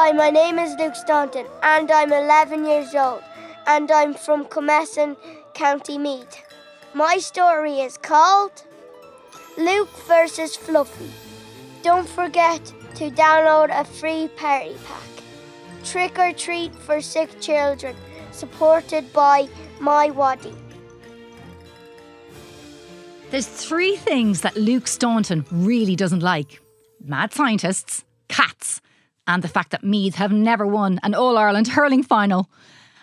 Hi, my name is Luke Staunton, and I'm 11 years old, and I'm from Kilmessan, County Meath. My story is called Luke versus Fluffy. Don't forget to download a free party pack. Trick or treat for sick children, supported by Mi Wadi. There's three things that Luke Staunton really doesn't like mad scientists, cats, and the fact that Meath have never won an All Ireland hurling final.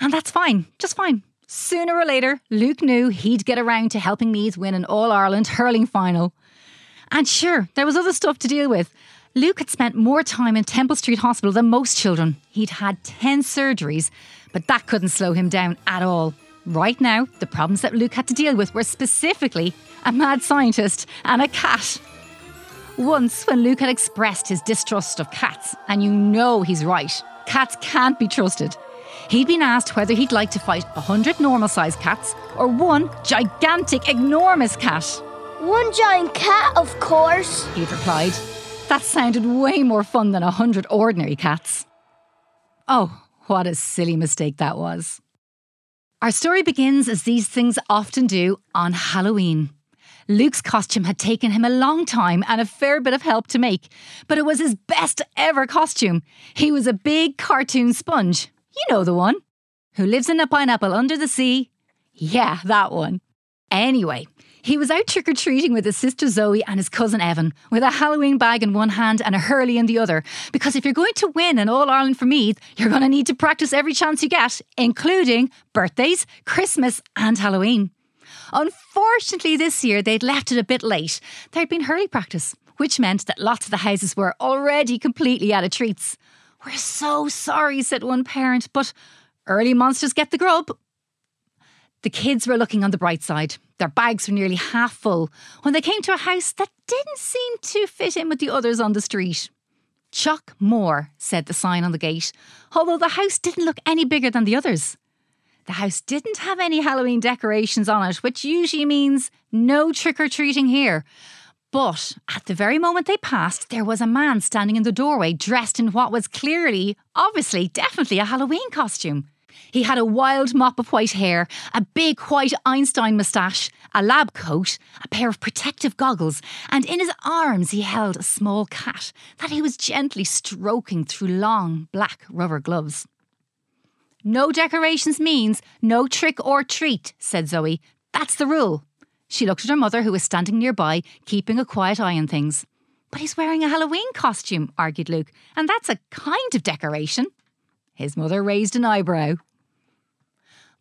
And that's fine, just fine. Sooner or later, Luke knew he'd get around to helping Meath win an All Ireland hurling final. And sure, there was other stuff to deal with. Luke had spent more time in Temple Street Hospital than most children. He'd had 10 surgeries, but that couldn't slow him down at all. Right now, the problems that Luke had to deal with were specifically a mad scientist and a cat. Once, when Luke had expressed his distrust of cats, and you know he's right, cats can't be trusted, he'd been asked whether he'd like to fight 100 normal sized cats or one gigantic, enormous cat. One giant cat, of course. He'd replied. That sounded way more fun than a 100 ordinary cats. Oh, what a silly mistake that was. Our story begins, as these things often do, on Halloween. Luke's costume had taken him a long time and a fair bit of help to make, but it was his best ever costume. He was a big cartoon sponge. You know the one. Who lives in a pineapple under the sea? Yeah, that one. Anyway, he was out trick or treating with his sister Zoe and his cousin Evan, with a Halloween bag in one hand and a hurley in the other. Because if you're going to win an All Ireland for Meath, you're going to need to practice every chance you get, including birthdays, Christmas, and Halloween. Unfortunately, this year they'd left it a bit late. There'd been hurley practice, which meant that lots of the houses were already completely out of treats. We're so sorry, said one parent, but early monsters get the grub. The kids were looking on the bright side. Their bags were nearly half full when they came to a house that didn't seem to fit in with the others on the street. Chuck Moore, said the sign on the gate, although the house didn't look any bigger than the others. The house didn't have any Halloween decorations on it, which usually means no trick or treating here. But at the very moment they passed, there was a man standing in the doorway dressed in what was clearly, obviously, definitely a Halloween costume. He had a wild mop of white hair, a big white Einstein moustache, a lab coat, a pair of protective goggles, and in his arms he held a small cat that he was gently stroking through long black rubber gloves. No decorations means no trick or treat, said Zoe. That's the rule. She looked at her mother, who was standing nearby, keeping a quiet eye on things. But he's wearing a Halloween costume, argued Luke, and that's a kind of decoration. His mother raised an eyebrow.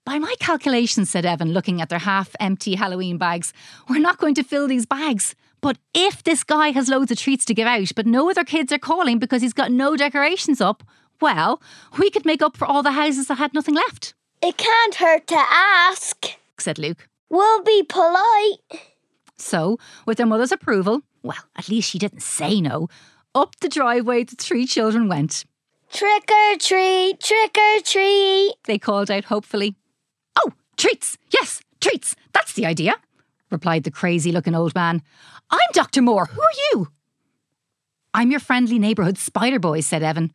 By my calculations, said Evan, looking at their half empty Halloween bags, we're not going to fill these bags. But if this guy has loads of treats to give out, but no other kids are calling because he's got no decorations up, well, we could make up for all the houses that had nothing left. It can't hurt to ask, said Luke. We'll be polite. So, with their mother's approval, well, at least she didn't say no, up the driveway the three children went. Trick or treat, trick or treat, they called out hopefully. Oh, treats! Yes, treats! That's the idea, replied the crazy looking old man. I'm Dr. Moore. Who are you? I'm your friendly neighbourhood spider boy, said Evan.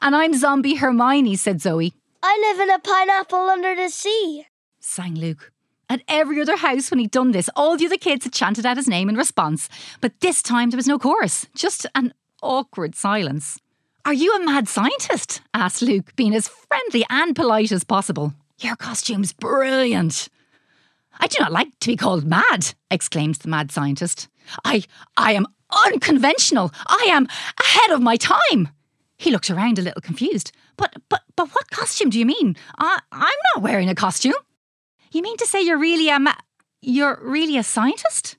And I'm Zombie Hermione, said Zoe. I live in a pineapple under the sea, sang Luke. At every other house, when he'd done this, all the other kids had chanted out his name in response. But this time there was no chorus, just an awkward silence. Are you a mad scientist? asked Luke, being as friendly and polite as possible. Your costume's brilliant. I do not like to be called mad, exclaimed the mad scientist. I I am unconventional. I am ahead of my time. He looked around a little confused. But but but what costume do you mean? I I'm not wearing a costume. You mean to say you're really a ma- you're really a scientist?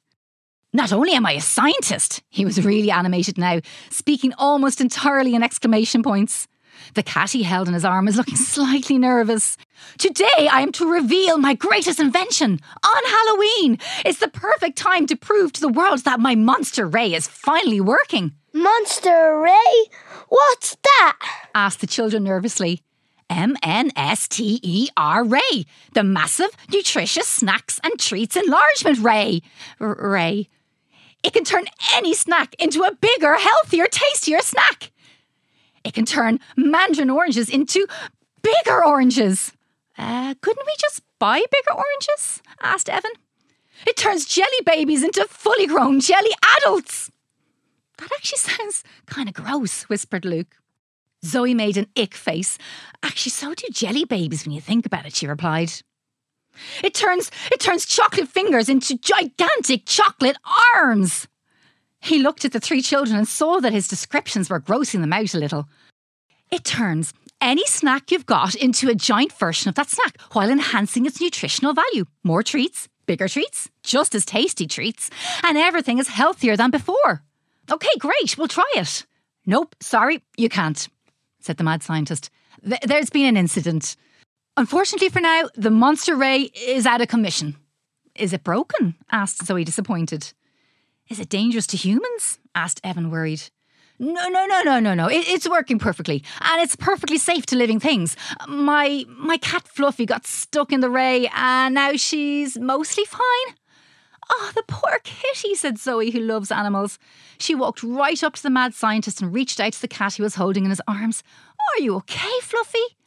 Not only am I a scientist, he was really animated now, speaking almost entirely in exclamation points. The cat he held in his arm is looking slightly nervous. Today I am to reveal my greatest invention. On Halloween, it's the perfect time to prove to the world that my monster ray is finally working. Monster Ray? What's that? asked the children nervously. M N S T E R Ray, the massive, nutritious snacks and treats enlargement ray. R- ray. It can turn any snack into a bigger, healthier, tastier snack. It can turn mandarin oranges into bigger oranges. Uh, couldn't we just buy bigger oranges? asked Evan. It turns jelly babies into fully grown jelly adults. That actually sounds kind of gross, whispered Luke. Zoe made an ick face. Actually, so do jelly babies when you think about it, she replied. It turns it turns chocolate fingers into gigantic chocolate arms. He looked at the three children and saw that his descriptions were grossing them out a little. It turns any snack you've got into a giant version of that snack while enhancing its nutritional value. More treats, bigger treats, just as tasty treats, and everything is healthier than before. Okay, great, we'll try it. Nope, sorry, you can't, said the mad scientist. Th- there's been an incident. Unfortunately for now, the monster ray is out of commission. Is it broken? asked Zoe, disappointed. Is it dangerous to humans? asked Evan, worried. No, no, no, no, no, no. It, it's working perfectly, and it's perfectly safe to living things. My my cat Fluffy got stuck in the ray, and now she's mostly fine. Oh, the poor kitty, said Zoe, who loves animals. She walked right up to the mad scientist and reached out to the cat he was holding in his arms. Are you okay, Fluffy?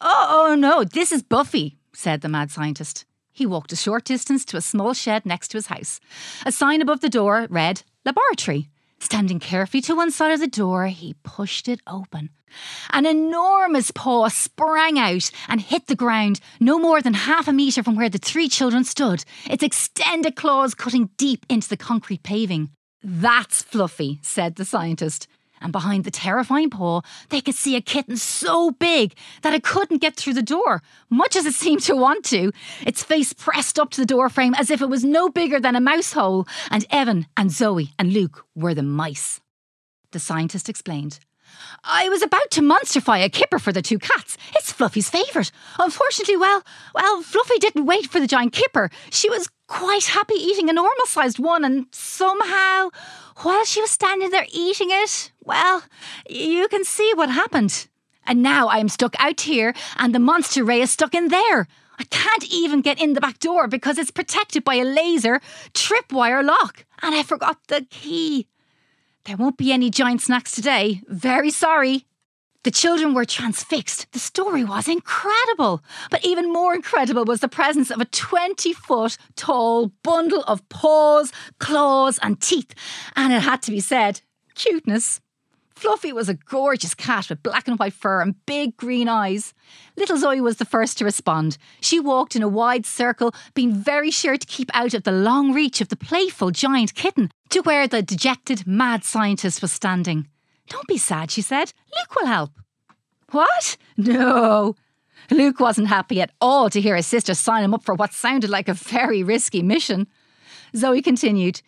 Oh, oh no, this is Buffy, said the mad scientist. He walked a short distance to a small shed next to his house. A sign above the door read Laboratory. Standing carefully to one side of the door, he pushed it open. An enormous paw sprang out and hit the ground no more than half a metre from where the three children stood, its extended claws cutting deep into the concrete paving. That's Fluffy, said the scientist and behind the terrifying paw, they could see a kitten so big that it couldn't get through the door, much as it seemed to want to. Its face pressed up to the door frame as if it was no bigger than a mouse hole, and Evan and Zoe and Luke were the mice. The scientist explained. I was about to monsterify a kipper for the two cats. It's Fluffy's favourite. Unfortunately, well, well, Fluffy didn't wait for the giant kipper. She was quite happy eating a normal sized one, and somehow, while she was standing there eating it, well, you can see what happened. And now I am stuck out here, and the monster ray is stuck in there. I can't even get in the back door because it's protected by a laser tripwire lock, and I forgot the key. There won't be any giant snacks today. Very sorry. The children were transfixed. The story was incredible. But even more incredible was the presence of a 20 foot tall bundle of paws, claws, and teeth. And it had to be said cuteness. Fluffy was a gorgeous cat with black and white fur and big green eyes. Little Zoe was the first to respond. She walked in a wide circle, being very sure to keep out of the long reach of the playful giant kitten, to where the dejected mad scientist was standing. Don't be sad, she said. Luke will help. What? No. Luke wasn't happy at all to hear his sister sign him up for what sounded like a very risky mission. Zoe continued,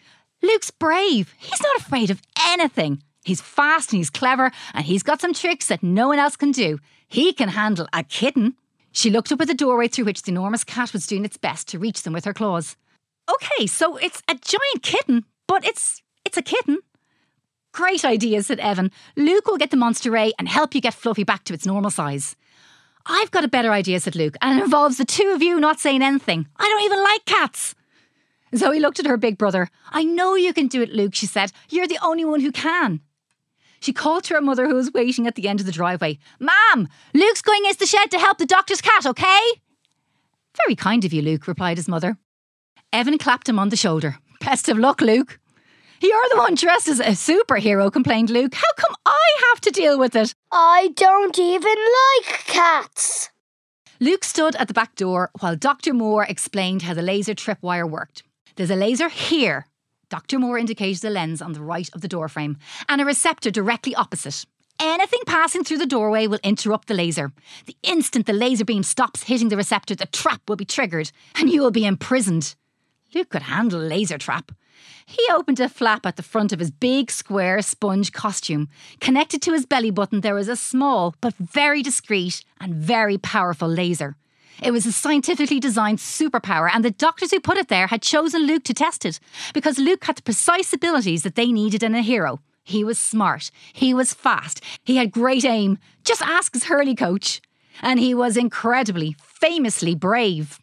Luke's brave. He's not afraid of anything. He's fast and he's clever, and he's got some tricks that no one else can do. He can handle a kitten. She looked up at the doorway through which the enormous cat was doing its best to reach them with her claws. Okay, so it's a giant kitten, but it's it's a kitten. Great idea, said Evan. Luke will get the monster ray and help you get Fluffy back to its normal size. I've got a better idea, said Luke, and it involves the two of you not saying anything. I don't even like cats. Zoe looked at her big brother. I know you can do it, Luke, she said. You're the only one who can. She called to her mother, who was waiting at the end of the driveway. Ma'am, Luke's going into the shed to help the doctor's cat, okay? Very kind of you, Luke, replied his mother. Evan clapped him on the shoulder. Best of luck, Luke. You're the one dressed as a superhero, complained Luke. How come I have to deal with it? I don't even like cats. Luke stood at the back door while Dr. Moore explained how the laser tripwire worked. There's a laser here Dr. Moore indicated a lens on the right of the doorframe and a receptor directly opposite. Anything passing through the doorway will interrupt the laser. The instant the laser beam stops hitting the receptor, the trap will be triggered and you will be imprisoned. Luke could handle a laser trap. He opened a flap at the front of his big square sponge costume. Connected to his belly button, there was a small but very discreet and very powerful laser. It was a scientifically designed superpower, and the doctors who put it there had chosen Luke to test it because Luke had the precise abilities that they needed in a hero. He was smart, he was fast, he had great aim. Just ask his hurley coach. And he was incredibly, famously brave.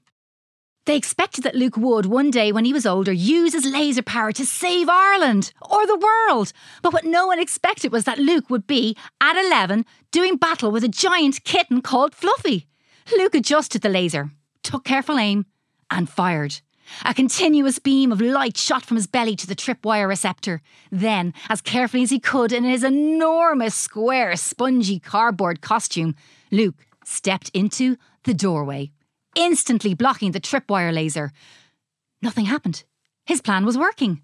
They expected that Luke would, one day when he was older, use his laser power to save Ireland or the world. But what no one expected was that Luke would be, at 11, doing battle with a giant kitten called Fluffy. Luke adjusted the laser, took careful aim, and fired. A continuous beam of light shot from his belly to the tripwire receptor. Then, as carefully as he could in his enormous square, spongy cardboard costume, Luke stepped into the doorway instantly blocking the tripwire laser. Nothing happened. His plan was working.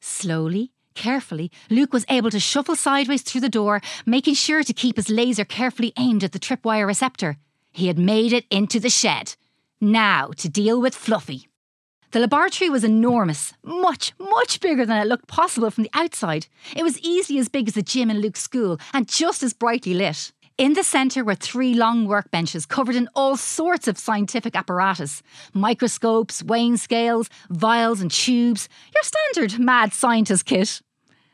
Slowly, carefully, Luke was able to shuffle sideways through the door, making sure to keep his laser carefully aimed at the tripwire receptor. He had made it into the shed. Now to deal with Fluffy. The laboratory was enormous, much, much bigger than it looked possible from the outside. It was easily as big as the gym in Luke's school and just as brightly lit. In the centre were three long workbenches covered in all sorts of scientific apparatus microscopes, weighing scales, vials, and tubes. Your standard mad scientist kit.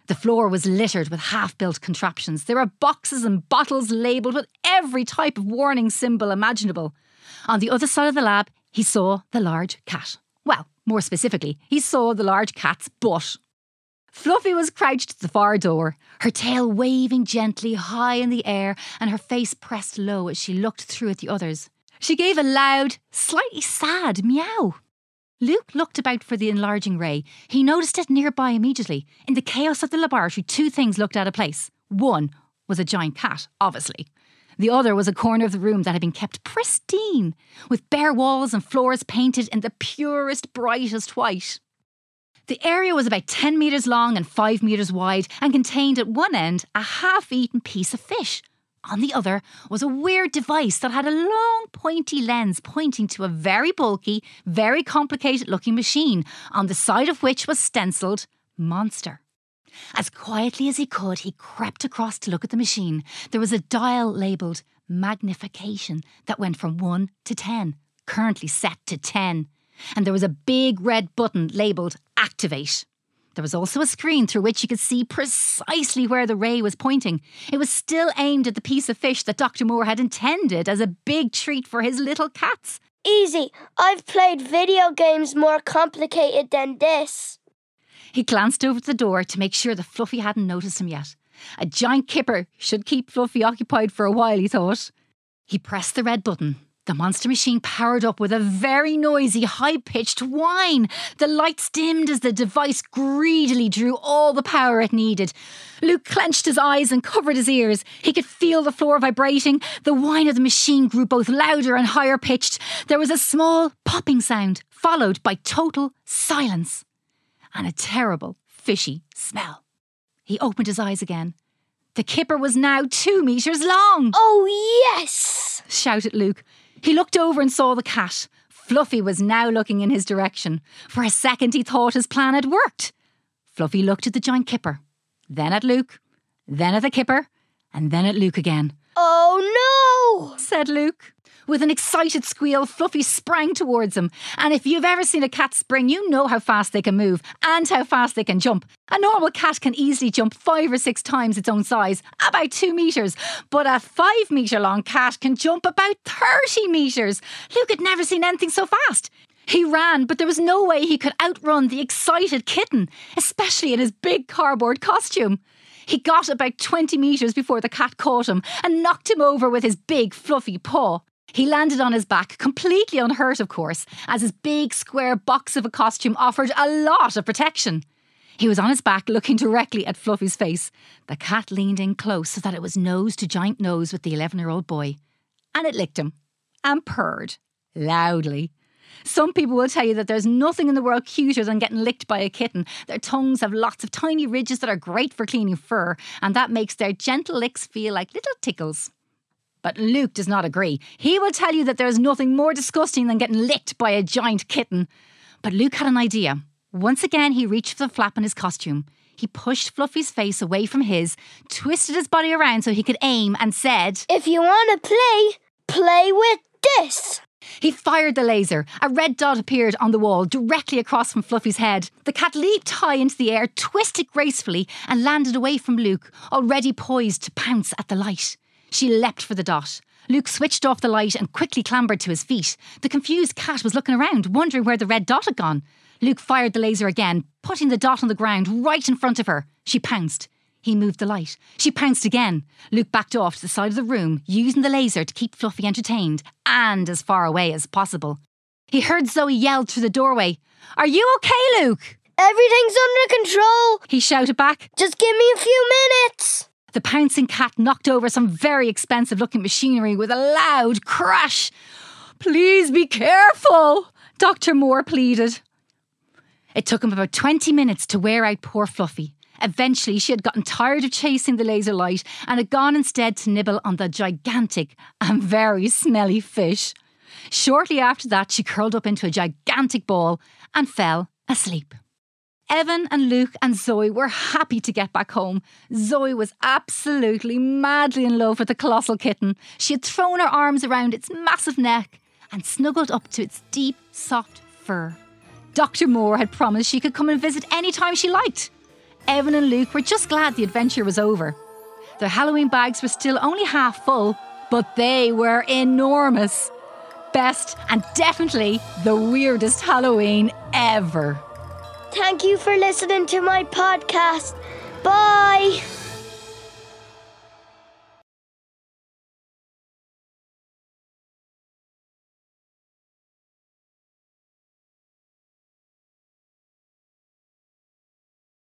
The floor was littered with half built contraptions. There were boxes and bottles labelled with every type of warning symbol imaginable. On the other side of the lab, he saw the large cat. Well, more specifically, he saw the large cat's butt. Fluffy was crouched at the far door, her tail waving gently high in the air and her face pressed low as she looked through at the others. She gave a loud, slightly sad meow. Luke looked about for the enlarging ray. He noticed it nearby immediately. In the chaos of the laboratory, two things looked out of place. One was a giant cat, obviously. The other was a corner of the room that had been kept pristine, with bare walls and floors painted in the purest, brightest white. The area was about 10 metres long and 5 metres wide and contained at one end a half eaten piece of fish. On the other was a weird device that had a long pointy lens pointing to a very bulky, very complicated looking machine, on the side of which was stencilled Monster. As quietly as he could, he crept across to look at the machine. There was a dial labelled magnification that went from 1 to 10, currently set to 10 and there was a big red button labelled Activate. There was also a screen through which you could see precisely where the ray was pointing. It was still aimed at the piece of fish that Dr. Moore had intended as a big treat for his little cats. Easy. I've played video games more complicated than this. He glanced over the door to make sure that Fluffy hadn't noticed him yet. A giant kipper should keep Fluffy occupied for a while, he thought. He pressed the red button the monster machine powered up with a very noisy, high pitched whine. The lights dimmed as the device greedily drew all the power it needed. Luke clenched his eyes and covered his ears. He could feel the floor vibrating. The whine of the machine grew both louder and higher pitched. There was a small popping sound, followed by total silence and a terrible, fishy smell. He opened his eyes again. The kipper was now two metres long. Oh, yes! shouted Luke. He looked over and saw the cat. Fluffy was now looking in his direction. For a second, he thought his plan had worked. Fluffy looked at the giant kipper, then at Luke, then at the kipper, and then at Luke again. Oh no! said Luke. With an excited squeal, Fluffy sprang towards him. And if you've ever seen a cat spring, you know how fast they can move and how fast they can jump. A normal cat can easily jump five or six times its own size, about two metres. But a five metre long cat can jump about 30 metres. Luke had never seen anything so fast. He ran, but there was no way he could outrun the excited kitten, especially in his big cardboard costume. He got about 20 metres before the cat caught him and knocked him over with his big, fluffy paw. He landed on his back, completely unhurt, of course, as his big square box of a costume offered a lot of protection. He was on his back, looking directly at Fluffy's face. The cat leaned in close so that it was nose to giant nose with the 11 year old boy. And it licked him and purred loudly. Some people will tell you that there's nothing in the world cuter than getting licked by a kitten. Their tongues have lots of tiny ridges that are great for cleaning fur, and that makes their gentle licks feel like little tickles. But Luke does not agree. He will tell you that there is nothing more disgusting than getting licked by a giant kitten. But Luke had an idea. Once again, he reached for the flap in his costume. He pushed Fluffy's face away from his, twisted his body around so he could aim, and said, If you want to play, play with this. He fired the laser. A red dot appeared on the wall directly across from Fluffy's head. The cat leaped high into the air, twisted gracefully, and landed away from Luke, already poised to pounce at the light. She leapt for the dot. Luke switched off the light and quickly clambered to his feet. The confused cat was looking around, wondering where the red dot had gone. Luke fired the laser again, putting the dot on the ground right in front of her. She pounced. He moved the light. She pounced again. Luke backed off to the side of the room, using the laser to keep Fluffy entertained and as far away as possible. He heard Zoe yell through the doorway, Are you okay, Luke? Everything's under control. He shouted back. Just give me a few minutes. The pouncing cat knocked over some very expensive looking machinery with a loud crash. Please be careful, Dr. Moore pleaded. It took him about 20 minutes to wear out poor Fluffy. Eventually, she had gotten tired of chasing the laser light and had gone instead to nibble on the gigantic and very smelly fish. Shortly after that, she curled up into a gigantic ball and fell asleep. Evan and Luke and Zoe were happy to get back home. Zoe was absolutely madly in love with the colossal kitten. She had thrown her arms around its massive neck and snuggled up to its deep, soft fur. Dr. Moore had promised she could come and visit any time she liked. Evan and Luke were just glad the adventure was over. Their Halloween bags were still only half full, but they were enormous. Best and definitely the weirdest Halloween ever. Thank you for listening to my podcast. Bye.